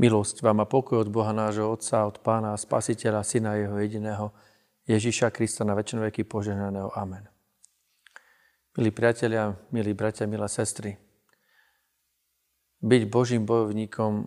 Milosť vám a pokoj od Boha nášho Otca, od Pána a Spasiteľa, Syna Jeho jediného, Ježíša Krista na väčšinu veky poženaného. Amen. Milí priatelia, milí bratia, milé sestry, byť Božím bojovníkom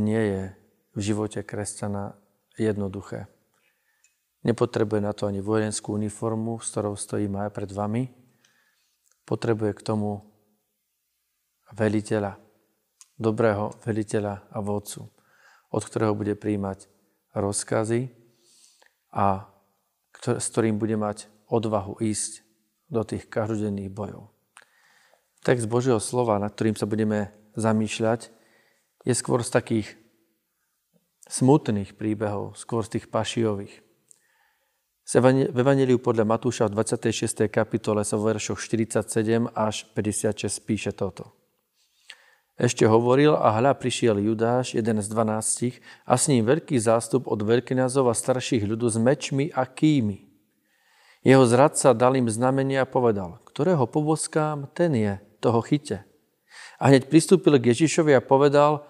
nie je v živote kresťana jednoduché. Nepotrebuje na to ani vojenskú uniformu, s ktorou stojím aj pred vami. Potrebuje k tomu veliteľa, dobrého veliteľa a vodcu, od ktorého bude príjmať rozkazy a s ktorým bude mať odvahu ísť do tých každodenných bojov. Text Božieho slova, nad ktorým sa budeme zamýšľať, je skôr z takých smutných príbehov, skôr z tých pašiových. V Evangeliu podľa Matúša v 26. kapitole sa vo veršoch 47 až 56 píše toto. Ešte hovoril a hľa prišiel Judáš, jeden z dvanástich, a s ním veľký zástup od veľkňazov a starších ľudu s mečmi a kými. Jeho zradca dal im znamenie a povedal, ktorého poboskám, ten je, toho chyte. A hneď pristúpil k Ježišovi a povedal,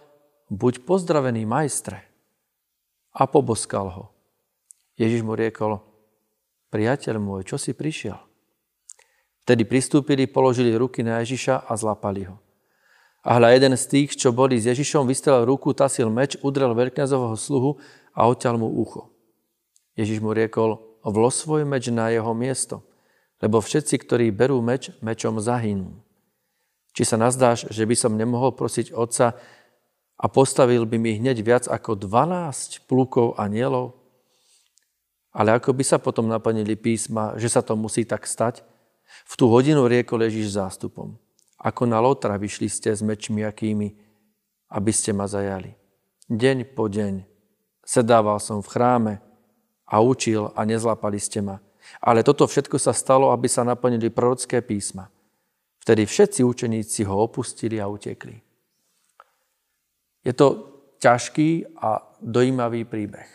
buď pozdravený majstre. A poboskal ho. Ježiš mu riekol, priateľ môj, čo si prišiel? Vtedy pristúpili, položili ruky na Ježiša a zlapali ho. A hľa jeden z tých, čo boli s Ježišom, vystrel ruku, tasil meč, udrel veľkňazového sluhu a odťal mu ucho. Ježiš mu riekol, vlo svoj meč na jeho miesto, lebo všetci, ktorí berú meč, mečom zahynú. Či sa nazdáš, že by som nemohol prosiť otca a postavil by mi hneď viac ako 12 plúkov a nielov? Ale ako by sa potom naplnili písma, že sa to musí tak stať? V tú hodinu riekol Ježiš zástupom. Ako na lotra vyšli ste s mečmi akými, aby ste ma zajali. Deň po deň sedával som v chráme a učil a nezlapali ste ma. Ale toto všetko sa stalo, aby sa naplnili prorocké písma. Vtedy všetci učeníci ho opustili a utekli. Je to ťažký a dojímavý príbeh.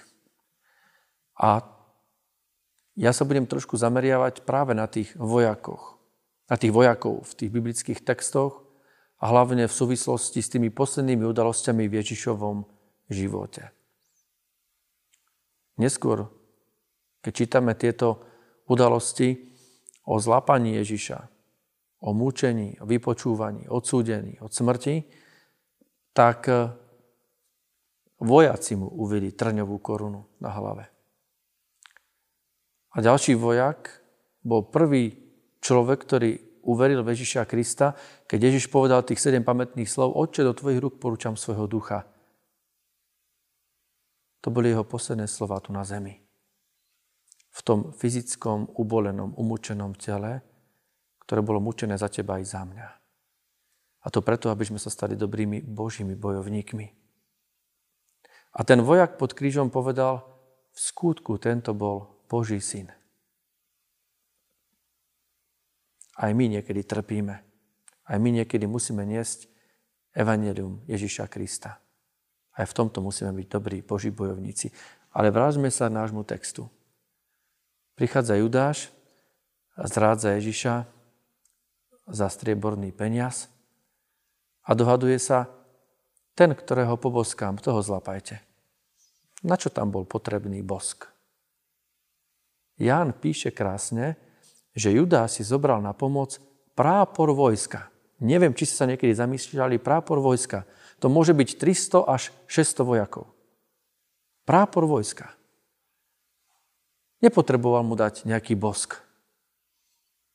A ja sa budem trošku zameriavať práve na tých vojakoch na tých vojakov v tých biblických textoch a hlavne v súvislosti s tými poslednými udalosťami v Ježišovom živote. Neskôr, keď čítame tieto udalosti o zlapaní Ježiša, o múčení, o vypočúvaní, odsúdení, od smrti, tak eh, vojaci mu uvili trňovú korunu na hlave. A ďalší vojak bol prvý človek, ktorý uveril v Ježiša Krista, keď Ježiš povedal tých sedem pamätných slov, Otče, do tvojich rúk porúčam svojho ducha. To boli jeho posledné slova tu na zemi. V tom fyzickom, ubolenom, umúčenom tele, ktoré bolo mučené za teba aj za mňa. A to preto, aby sme sa stali dobrými Božími bojovníkmi. A ten vojak pod krížom povedal, v skutku tento bol Boží syn. Aj my niekedy trpíme. Aj my niekedy musíme niesť evanelium Ježiša Krista. Aj v tomto musíme byť dobrí Boží bojovníci. Ale vráťme sa nášmu textu. Prichádza Judáš zrádza Ježiša za strieborný peniaz a dohaduje sa, ten, ktorého poboskám, toho zlapajte. Na čo tam bol potrebný bosk? Ján píše krásne, že Judá si zobral na pomoc prápor vojska. Neviem, či ste sa niekedy zamýšľali, prápor vojska. To môže byť 300 až 600 vojakov. Prápor vojska. Nepotreboval mu dať nejaký bosk.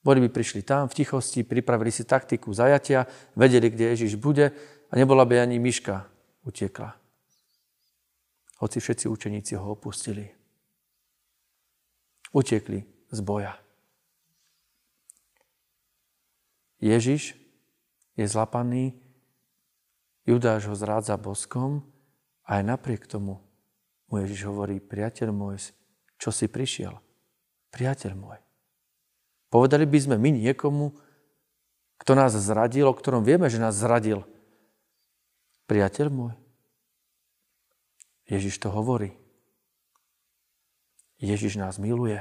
Boli by prišli tam v tichosti, pripravili si taktiku zajatia, vedeli, kde Ježiš bude a nebola by ani myška utiekla. Hoci všetci učeníci ho opustili. Utiekli z boja. Ježiš je zlapaný, Judáš ho zrádza boskom a aj napriek tomu mu Ježiš hovorí, priateľ môj, čo si prišiel? Priateľ môj. Povedali by sme my niekomu, kto nás zradil, o ktorom vieme, že nás zradil. Priateľ môj. Ježiš to hovorí. Ježiš nás miluje.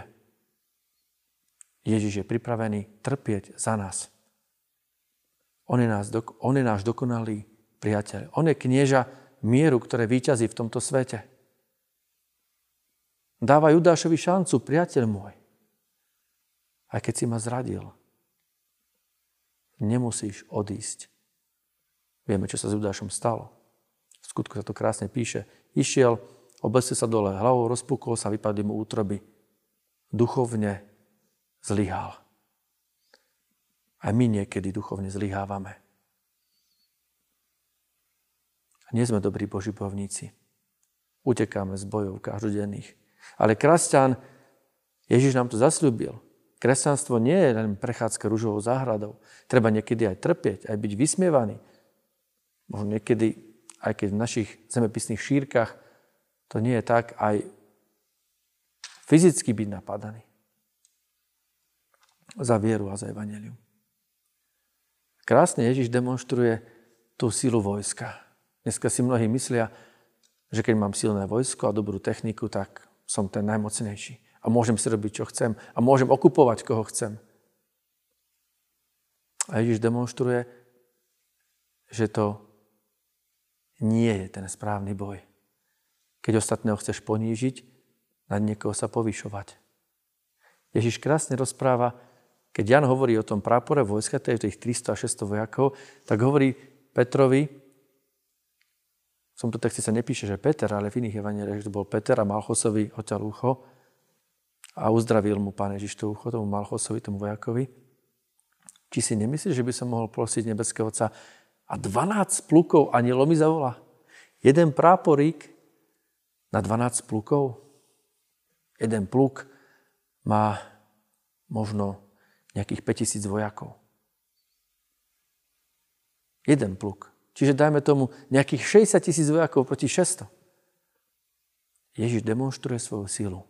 Ježiš je pripravený trpieť za nás. On je, nás, on je náš dokonalý priateľ. On je knieža mieru, ktoré výťazí v tomto svete. Dáva Judášovi šancu, priateľ môj. Aj keď si ma zradil, nemusíš odísť. Vieme, čo sa s Judášom stalo. V skutku sa to krásne píše. Išiel, obesil sa dole hlavou, rozpukol sa, vypadli mu útroby. Duchovne zlyhal. Aj my niekedy duchovne zlyhávame. Nie sme dobrí Boží bojovníci. Utekáme z bojov každodenných. Ale kresťan, Ježiš nám to zasľúbil. Kresťanstvo nie je len prechádzka rúžovou záhradou. Treba niekedy aj trpieť, aj byť vysmievaný. Možno niekedy, aj keď v našich zemepisných šírkach to nie je tak, aj fyzicky byť napadaný. Za vieru a za evanelium. Krásne Ježiš demonstruje tú silu vojska. Dneska si mnohí myslia, že keď mám silné vojsko a dobrú techniku, tak som ten najmocnejší. A môžem si robiť, čo chcem. A môžem okupovať, koho chcem. A Ježiš demonstruje, že to nie je ten správny boj. Keď ostatného chceš ponížiť, nad niekoho sa povyšovať. Ježiš krásne rozpráva, keď Jan hovorí o tom prápore vojska, to je tých 300 a 600 vojakov, tak hovorí Petrovi, v tomto texte sa nepíše, že Peter, ale v iných evaneliách, že to bol Peter a Malchosovi hoťal ucho a uzdravil mu pán Ježiš to ucho, tomu Malchosovi, tomu vojakovi. Či si nemyslíš, že by som mohol prosiť nebeského Otca a 12 plukov ani lomi zavola? Jeden práporík na 12 plukov? Jeden pluk má možno nejakých 5000 vojakov. Jeden pluk. Čiže dajme tomu nejakých 60 tisíc vojakov proti 600. Ježiš demonstruje svoju silu.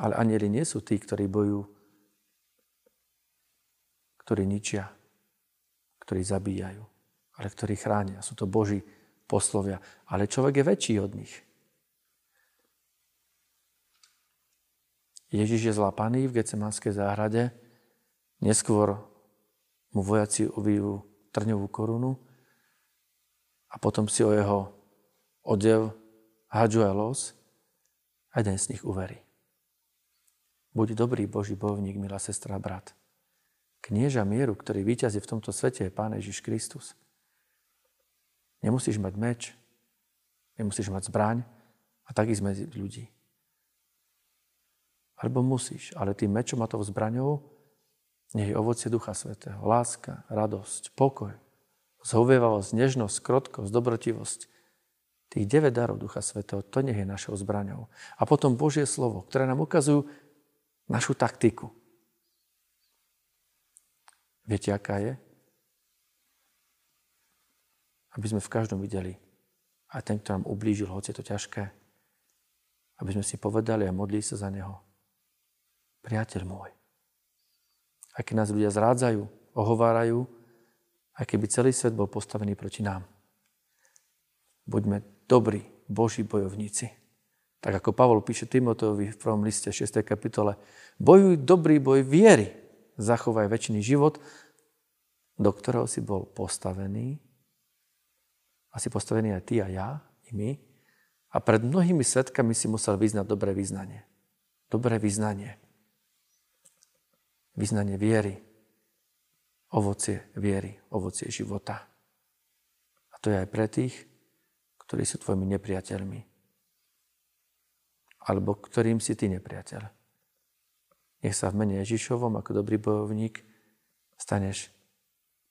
Ale anieli nie sú tí, ktorí bojujú, ktorí ničia, ktorí zabíjajú, ale ktorí chránia. Sú to Boží poslovia. Ale človek je väčší od nich. Ježiš je zlapaný v Gecemanskej záhrade. Neskôr mu vojaci uvijú trňovú korunu a potom si o jeho odev hádžu aj los a jeden z nich uverí. Buď dobrý Boží bojovník, milá sestra a brat. Knieža mieru, ktorý víťazí v tomto svete, je Pán Ježiš Kristus. Nemusíš mať meč, nemusíš mať zbraň a taký sme ľudí. Alebo musíš, ale tým mečom a tou zbraňou nech je ovocie Ducha Svetého. Láska, radosť, pokoj, zhovievavosť, nežnosť, krotkosť, dobrotivosť. Tých 9 darov Ducha Svetého, to nech je našou zbraňou. A potom Božie slovo, ktoré nám ukazujú našu taktiku. Viete, aká je? Aby sme v každom videli aj ten, kto nám ublížil, hoci je to ťažké. Aby sme si povedali a modlili sa za neho. Priateľ môj, aj keď nás ľudia zrádzajú, ohovárajú, aj keby celý svet bol postavený proti nám. Buďme dobrí Boží bojovníci. Tak ako Pavol píše Timoteovi v prvom liste 6. kapitole, bojuj dobrý boj viery, zachovaj väčší život, do ktorého si bol postavený, asi postavený aj ty a ja, i my, a pred mnohými svetkami si musel vyznať dobré vyznanie. Dobré vyznanie vyznanie viery, ovocie viery, ovocie života. A to je aj pre tých, ktorí sú tvojimi nepriateľmi. Alebo ktorým si ty nepriateľ. Nech sa v mene Ježišovom ako dobrý bojovník staneš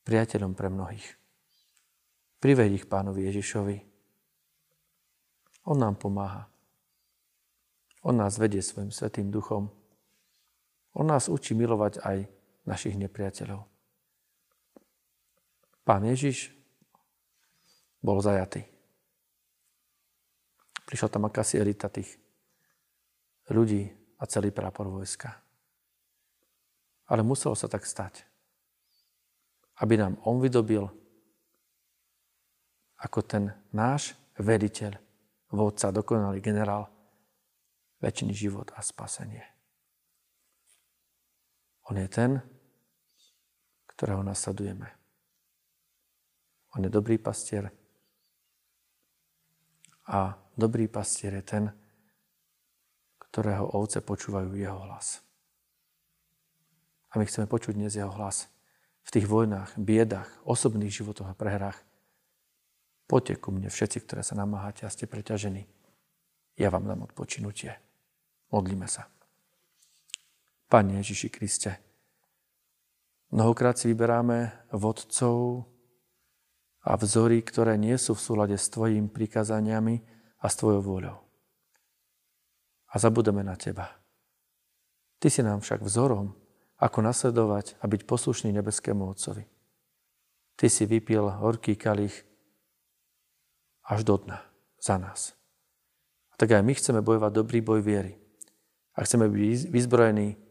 priateľom pre mnohých. Priveď ich pánovi Ježišovi. On nám pomáha. On nás vedie svojim svetým duchom on nás učí milovať aj našich nepriateľov. Pán Ježiš bol zajatý. Prišla tam akási elita tých ľudí a celý prápor vojska. Ale muselo sa tak stať. Aby nám on vydobil ako ten náš veriteľ, vodca, dokonalý generál, väčší život a spasenie. On je ten, ktorého nasledujeme. On je dobrý pastier, A dobrý pastier je ten, ktorého ovce počúvajú jeho hlas. A my chceme počuť dnes jeho hlas v tých vojnách, biedach, osobných životoch a prehrách. Poďte ku mne všetci, ktoré sa namáhate a ste preťažení. Ja vám dám odpočinutie. Modlíme sa. Pane Ježiši Kriste, mnohokrát si vyberáme vodcov a vzory, ktoré nie sú v súlade s Tvojimi prikázaniami a s Tvojou vôľou. A zabudeme na Teba. Ty si nám však vzorom, ako nasledovať a byť poslušný nebeskému Otcovi. Ty si vypil horký kalich až do dna za nás. A tak aj my chceme bojovať dobrý boj viery. A chceme byť vyzbrojení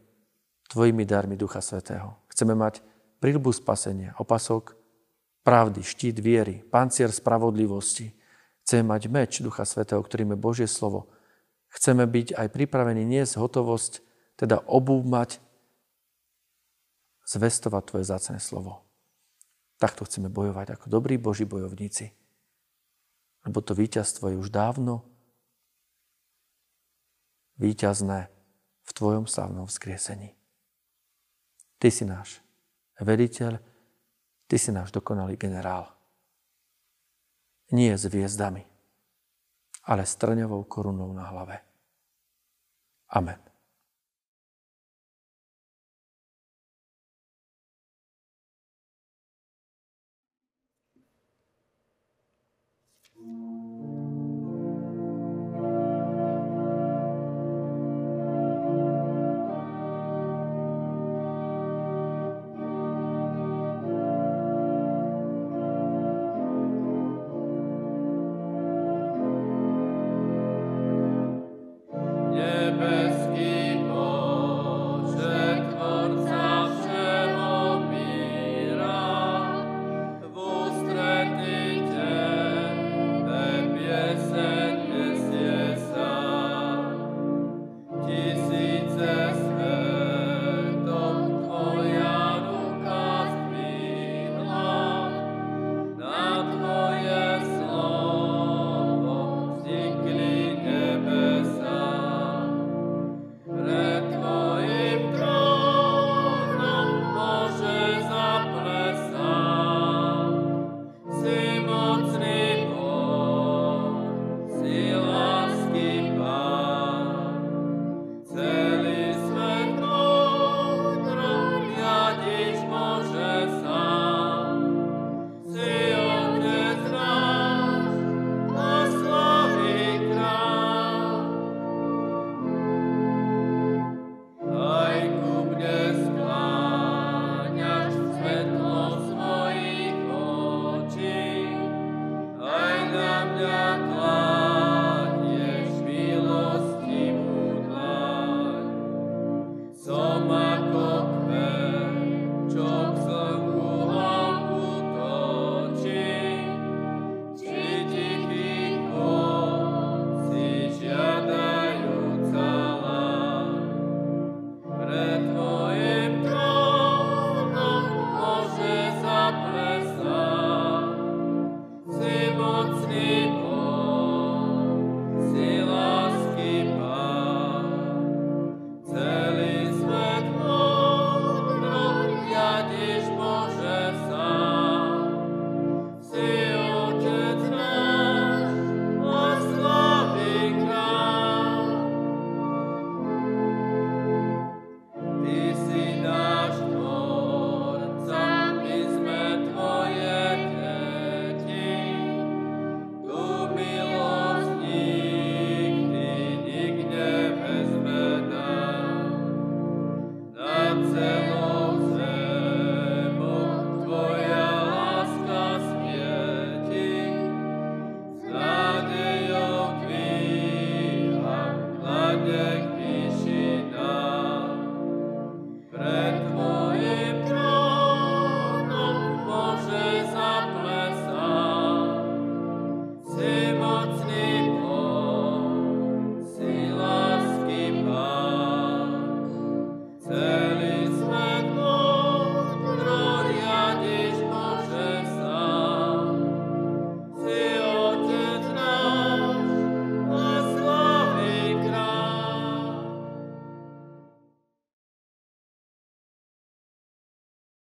Tvojimi darmi Ducha Svetého. Chceme mať prilbu spasenia, opasok pravdy, štít viery, pancier spravodlivosti. Chceme mať meč Ducha Svetého, ktorým je Božie slovo. Chceme byť aj pripravení niesť hotovosť, teda obúmať, zvestovať Tvoje zácne slovo. Takto chceme bojovať ako dobrí Boží bojovníci. Lebo to víťazstvo je už dávno víťazné v Tvojom slavnom vzkriesení. Ty si náš veliteľ, Ty si náš dokonalý generál. Nie s hviezdami, ale s trňovou korunou na hlave. Amen.